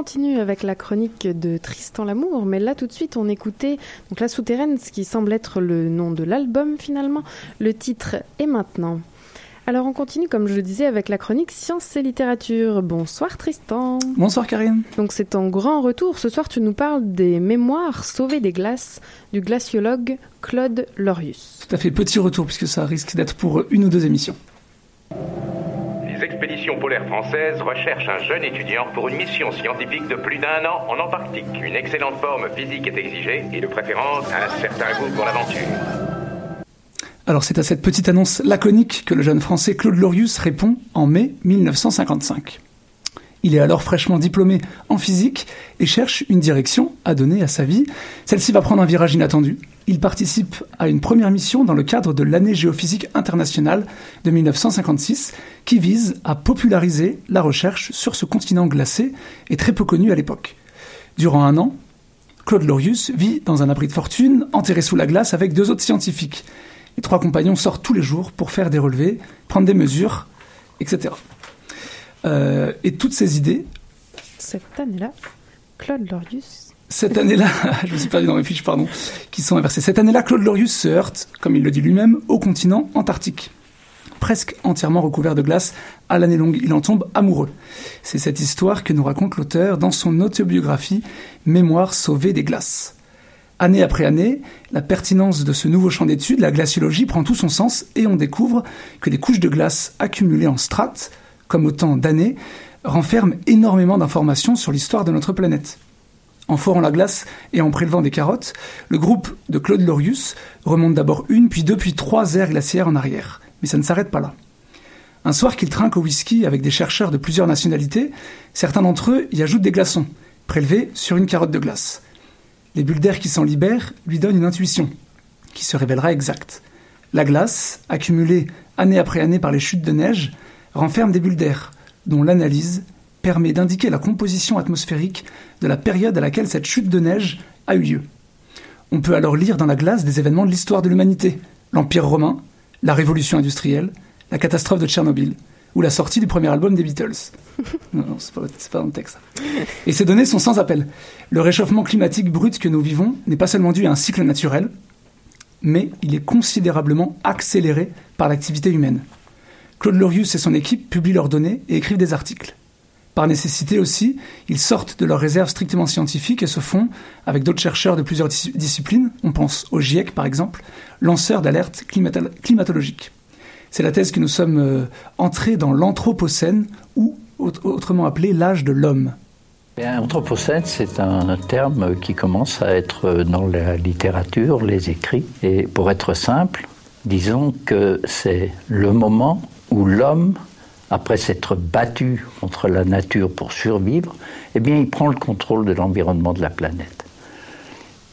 continue avec la chronique de Tristan Lamour, mais là tout de suite, on écoutait donc La Souterraine, ce qui semble être le nom de l'album finalement. Le titre est maintenant. Alors, on continue, comme je le disais, avec la chronique Sciences et littérature. Bonsoir Tristan. Bonsoir Karine. Donc, c'est en grand retour. Ce soir, tu nous parles des mémoires sauvées des glaces du glaciologue Claude Lorius. Tout à fait petit retour puisque ça risque d'être pour une ou deux émissions. Les expéditions polaires françaises recherchent un jeune étudiant pour une mission scientifique de plus d'un an en Antarctique. Une excellente forme physique est exigée et de préférence un certain goût pour l'aventure. Alors c'est à cette petite annonce laconique que le jeune Français Claude Lorius répond en mai 1955. Il est alors fraîchement diplômé en physique et cherche une direction à donner à sa vie. Celle-ci va prendre un virage inattendu. Il participe à une première mission dans le cadre de l'année géophysique internationale de 1956 qui vise à populariser la recherche sur ce continent glacé et très peu connu à l'époque. Durant un an, Claude Lorius vit dans un abri de fortune, enterré sous la glace avec deux autres scientifiques. Les trois compagnons sortent tous les jours pour faire des relevés, prendre des mesures, etc. Euh, et toutes ces idées, Cette année-là, Claude Lorius. cette année-là, [LAUGHS] je me suis perdu dans mes fiches, pardon, qui sont inversées. Cette année-là, Claude Lorius se heurte, comme il le dit lui-même, au continent antarctique. Presque entièrement recouvert de glace, à l'année longue, il en tombe amoureux. C'est cette histoire que nous raconte l'auteur dans son autobiographie Mémoire sauvée des glaces. Année après année, la pertinence de ce nouveau champ d'étude, la glaciologie, prend tout son sens et on découvre que les couches de glace accumulées en strates, comme autant d'années, renferment énormément d'informations sur l'histoire de notre planète. En forant la glace et en prélevant des carottes, le groupe de Claude Lorius remonte d'abord une, puis deux, puis trois aires glaciaires en arrière. Mais ça ne s'arrête pas là. Un soir qu'il trinque au whisky avec des chercheurs de plusieurs nationalités, certains d'entre eux y ajoutent des glaçons, prélevés sur une carotte de glace. Les bulles d'air qui s'en libèrent lui donnent une intuition, qui se révélera exacte. La glace, accumulée année après année par les chutes de neige, renferme des bulles d'air, dont l'analyse permet d'indiquer la composition atmosphérique de la période à laquelle cette chute de neige a eu lieu. On peut alors lire dans la glace des événements de l'histoire de l'humanité, l'Empire romain, la révolution industrielle, la catastrophe de Tchernobyl, ou la sortie du premier album des Beatles. Non, [LAUGHS] non, c'est pas, c'est pas dans le texte. Et ces données sont sans appel. Le réchauffement climatique brut que nous vivons n'est pas seulement dû à un cycle naturel, mais il est considérablement accéléré par l'activité humaine. Claude Lorius et son équipe publient leurs données et écrivent des articles. Par nécessité aussi, ils sortent de leurs réserves strictement scientifiques et se font, avec d'autres chercheurs de plusieurs dis- disciplines, on pense au GIEC par exemple, lanceurs d'alerte climato- climatologique. C'est la thèse que nous sommes euh, entrés dans l'Anthropocène, ou aut- autrement appelé l'âge de l'homme. Anthropocène, c'est un terme qui commence à être dans la littérature, les écrits. Et pour être simple, disons que c'est le moment où l'homme, après s'être battu contre la nature pour survivre, eh bien, il prend le contrôle de l'environnement de la planète.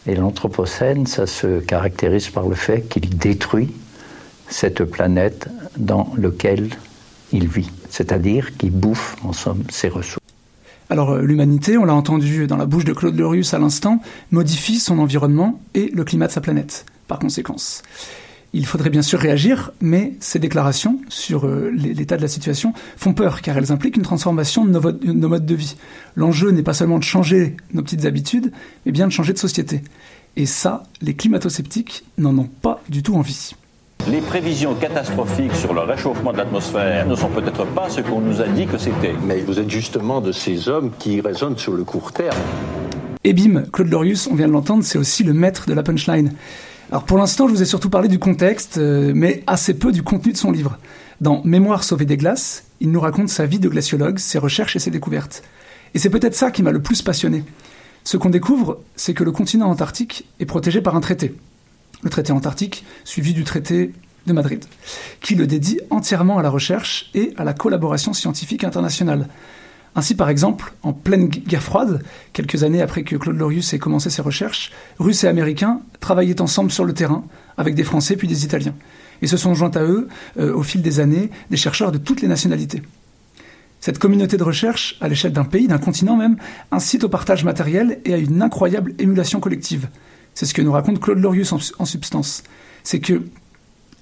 Et l'Anthropocène, ça se caractérise par le fait qu'il détruit cette planète dans laquelle il vit, c'est-à-dire qu'il bouffe en somme ses ressources. Alors euh, l'humanité, on l'a entendu dans la bouche de Claude Lorius à l'instant, modifie son environnement et le climat de sa planète, par conséquence. Il faudrait bien sûr réagir, mais ces déclarations sur euh, l'é- l'état de la situation font peur, car elles impliquent une transformation de nos, vo- de nos modes de vie. L'enjeu n'est pas seulement de changer nos petites habitudes, mais bien de changer de société. Et ça, les climato-sceptiques n'en ont pas du tout envie. Les prévisions catastrophiques sur le réchauffement de l'atmosphère ne sont peut-être pas ce qu'on nous a dit que c'était. Mais vous êtes justement de ces hommes qui raisonnent sur le court terme. Et bim, Claude Lorius, on vient de l'entendre, c'est aussi le maître de la punchline. Alors pour l'instant, je vous ai surtout parlé du contexte, euh, mais assez peu du contenu de son livre. Dans Mémoire sauvée des glaces, il nous raconte sa vie de glaciologue, ses recherches et ses découvertes. Et c'est peut-être ça qui m'a le plus passionné. Ce qu'on découvre, c'est que le continent antarctique est protégé par un traité. Le traité antarctique, suivi du traité de Madrid, qui le dédie entièrement à la recherche et à la collaboration scientifique internationale. Ainsi, par exemple, en pleine guerre froide, quelques années après que Claude Lorius ait commencé ses recherches, Russes et Américains travaillaient ensemble sur le terrain, avec des Français puis des Italiens. Et se sont joints à eux, euh, au fil des années, des chercheurs de toutes les nationalités. Cette communauté de recherche, à l'échelle d'un pays, d'un continent même, incite au partage matériel et à une incroyable émulation collective. C'est ce que nous raconte Claude Lorius en, en substance. C'est que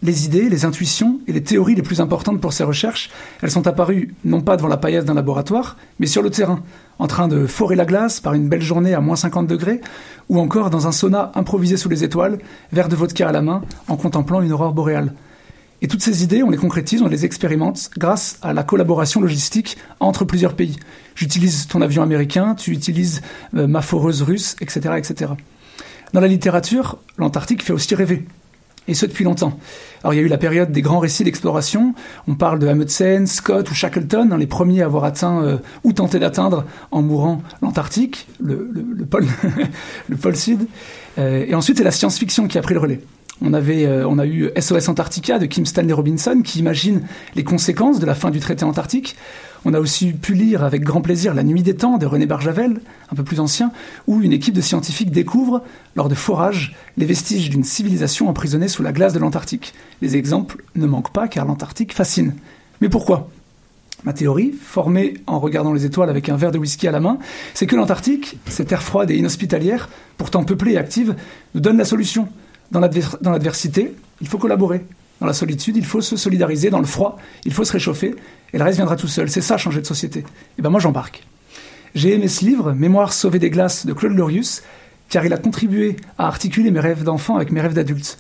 les idées, les intuitions et les théories les plus importantes pour ces recherches, elles sont apparues non pas devant la paillasse d'un laboratoire, mais sur le terrain, en train de forer la glace par une belle journée à moins 50 degrés, ou encore dans un sauna improvisé sous les étoiles, verre de vodka à la main, en contemplant une aurore boréale. Et toutes ces idées, on les concrétise, on les expérimente grâce à la collaboration logistique entre plusieurs pays. J'utilise ton avion américain, tu utilises euh, ma foreuse russe, etc., etc. Dans la littérature, l'Antarctique fait aussi rêver. Et ce depuis longtemps. Alors il y a eu la période des grands récits d'exploration. On parle de Amundsen, Scott ou Shackleton, hein, les premiers à avoir atteint euh, ou tenté d'atteindre en mourant l'Antarctique, le, le- le pôle, [LAUGHS] le pôle sud. Euh, et ensuite c'est la science-fiction qui a pris le relais. On, avait, euh, on a eu SOS Antarctica de Kim Stanley Robinson qui imagine les conséquences de la fin du traité antarctique. On a aussi pu lire avec grand plaisir La Nuit des Temps de René Barjavel, un peu plus ancien, où une équipe de scientifiques découvre, lors de forages, les vestiges d'une civilisation emprisonnée sous la glace de l'Antarctique. Les exemples ne manquent pas car l'Antarctique fascine. Mais pourquoi? Ma théorie, formée en regardant les étoiles avec un verre de whisky à la main, c'est que l'Antarctique, cette terre froide et inhospitalière, pourtant peuplée et active, nous donne la solution. Dans l'adver- dans l'adversité, il faut collaborer. Dans la solitude, il faut se solidariser. Dans le froid, il faut se réchauffer. Et le reste viendra tout seul. C'est ça, changer de société. Et ben moi, j'embarque. J'ai aimé ce livre, Mémoire sauvée des glaces de Claude Lorius, car il a contribué à articuler mes rêves d'enfant avec mes rêves d'adulte.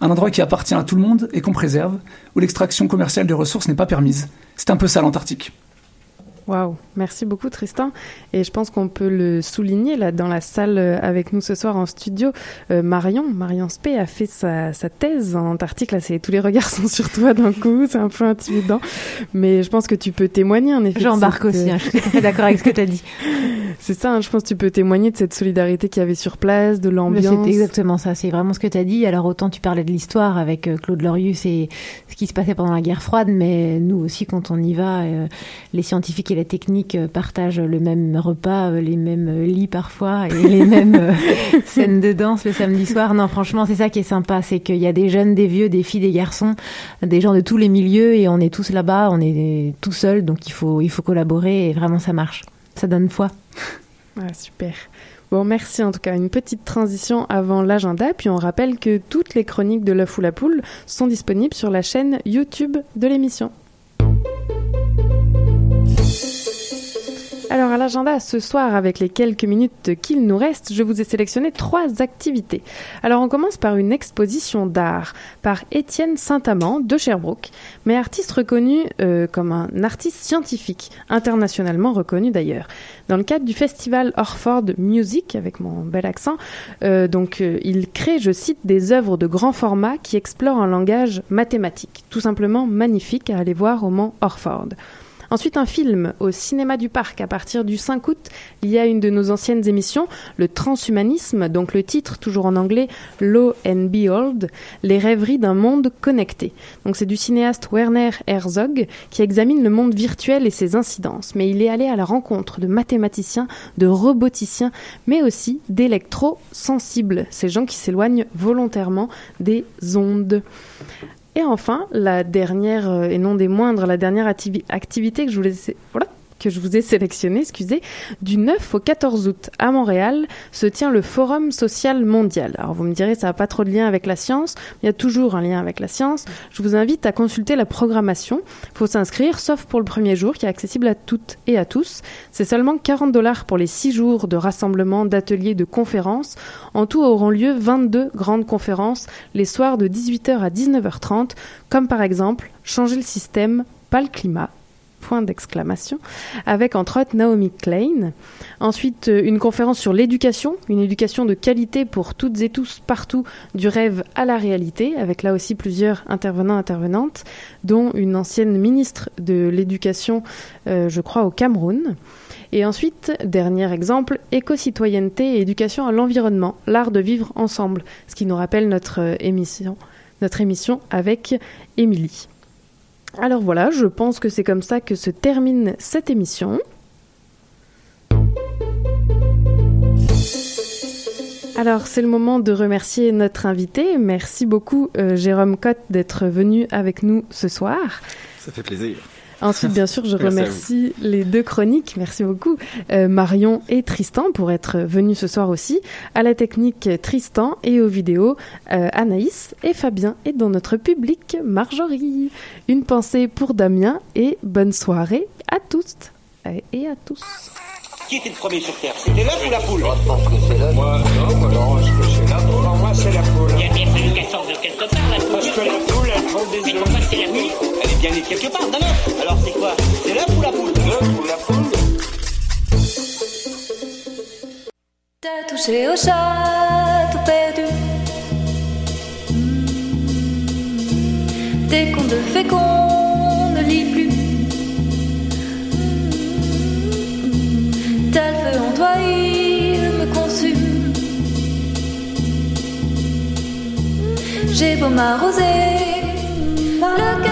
Un endroit qui appartient à tout le monde et qu'on préserve, où l'extraction commerciale de ressources n'est pas permise. C'est un peu ça l'Antarctique. Waouh, merci beaucoup Tristan. Et je pense qu'on peut le souligner là dans la salle euh, avec nous ce soir en studio. Euh, Marion, Marion Spey a fait sa, sa thèse en Antarctique. Là, c'est tous les regards [LAUGHS] sont sur toi d'un coup, c'est un peu intimidant. Mais je pense que tu peux témoigner en effet. J'embarque cette, aussi, hein, je suis tout à fait d'accord avec ce que tu as dit. [LAUGHS] C'est ça, hein, je pense que tu peux témoigner de cette solidarité qu'il y avait sur place, de l'ambiance. C'est exactement ça, c'est vraiment ce que tu as dit. Alors autant tu parlais de l'histoire avec euh, Claude Lorius et ce qui se passait pendant la guerre froide, mais nous aussi quand on y va, euh, les scientifiques et les techniques euh, partagent le même repas, euh, les mêmes euh, lits parfois et les [LAUGHS] mêmes [LAUGHS] scènes de danse le samedi soir. Non, franchement, c'est ça qui est sympa, c'est qu'il y a des jeunes, des vieux, des filles, des garçons, des gens de tous les milieux et on est tous là-bas, on est tout seuls, donc il faut, il faut collaborer et vraiment ça marche. Ça donne foi. [LAUGHS] Ah, super. Bon, merci en tout cas. Une petite transition avant l'agenda, puis on rappelle que toutes les chroniques de l'œuf ou la poule sont disponibles sur la chaîne YouTube de l'émission. Alors à l'agenda ce soir, avec les quelques minutes qu'il nous reste, je vous ai sélectionné trois activités. Alors on commence par une exposition d'art par Étienne Saint-Amand de Sherbrooke, mais artiste reconnu euh, comme un artiste scientifique, internationalement reconnu d'ailleurs. Dans le cadre du festival Orford Music, avec mon bel accent, euh, donc euh, il crée, je cite, des œuvres de grand format qui explorent un langage mathématique, tout simplement magnifique à aller voir au Mont Orford. Ensuite, un film au cinéma du parc à partir du 5 août. Y a une de nos anciennes émissions, le transhumanisme, donc le titre toujours en anglais, Low and Behold, les rêveries d'un monde connecté. Donc c'est du cinéaste Werner Herzog qui examine le monde virtuel et ses incidences. Mais il est allé à la rencontre de mathématiciens, de roboticiens, mais aussi d'électro-sensibles, ces gens qui s'éloignent volontairement des ondes. Et enfin, la dernière, euh, et non des moindres, la dernière activi- activité que je voulais, voilà, que je vous ai sélectionnée, excusez, du 9 au 14 août à Montréal se tient le Forum social mondial. Alors vous me direz, ça n'a pas trop de lien avec la science, mais il y a toujours un lien avec la science. Je vous invite à consulter la programmation. Il faut s'inscrire, sauf pour le premier jour, qui est accessible à toutes et à tous. C'est seulement 40 dollars pour les 6 jours de rassemblement, d'ateliers, de conférences. En tout auront lieu 22 grandes conférences les soirs de 18h à 19h30, comme par exemple Changer le système, pas le climat point d'exclamation, avec entre autres Naomi Klein. Ensuite, euh, une conférence sur l'éducation, une éducation de qualité pour toutes et tous partout, du rêve à la réalité, avec là aussi plusieurs intervenants intervenantes, dont une ancienne ministre de l'éducation, euh, je crois, au Cameroun. Et ensuite, dernier exemple, éco-citoyenneté et éducation à l'environnement, l'art de vivre ensemble, ce qui nous rappelle notre euh, émission, notre émission avec Émilie. Alors voilà, je pense que c'est comme ça que se termine cette émission. Alors c'est le moment de remercier notre invité. Merci beaucoup euh, Jérôme Cotte d'être venu avec nous ce soir. Ça fait plaisir. Ensuite, bien sûr, je remercie les deux chroniques, merci beaucoup, euh, Marion et Tristan pour être venus ce soir aussi. À la technique, Tristan et aux vidéos, euh, Anaïs et Fabien. Et dans notre public, Marjorie. Une pensée pour Damien et bonne soirée à tous euh, et à tous. Qui était le premier sur Terre? C'était l'œuf ou la poule? Moi, non, moi, non, est-ce que c'est la poule Pour moi, c'est la poule. Il y a bien fallu qu'elle sorte de quelque part, la poule. Parce que la poule, elle prend des Mais œufs. pourquoi c'est la nuit est bien quelque part d'un œuf. Alors c'est quoi? C'est l'œuf ou la poule? L'œuf ou la poule T'as touché au chat, tout perdu. Dès qu'on te fait qu'on ne lit plus. T'as le feu en toi, il me consume. J'ai beau m'arroser, le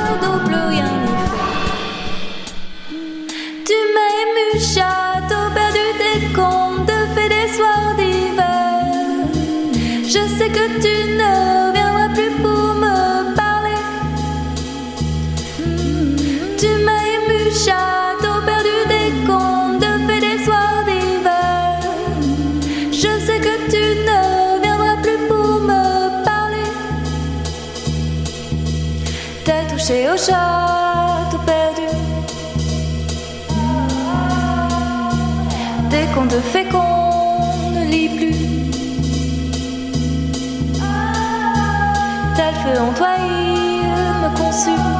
au chat tout perdu. Dès qu'on te fait qu'on ne lit plus, t'as le feu en toi, il me consume.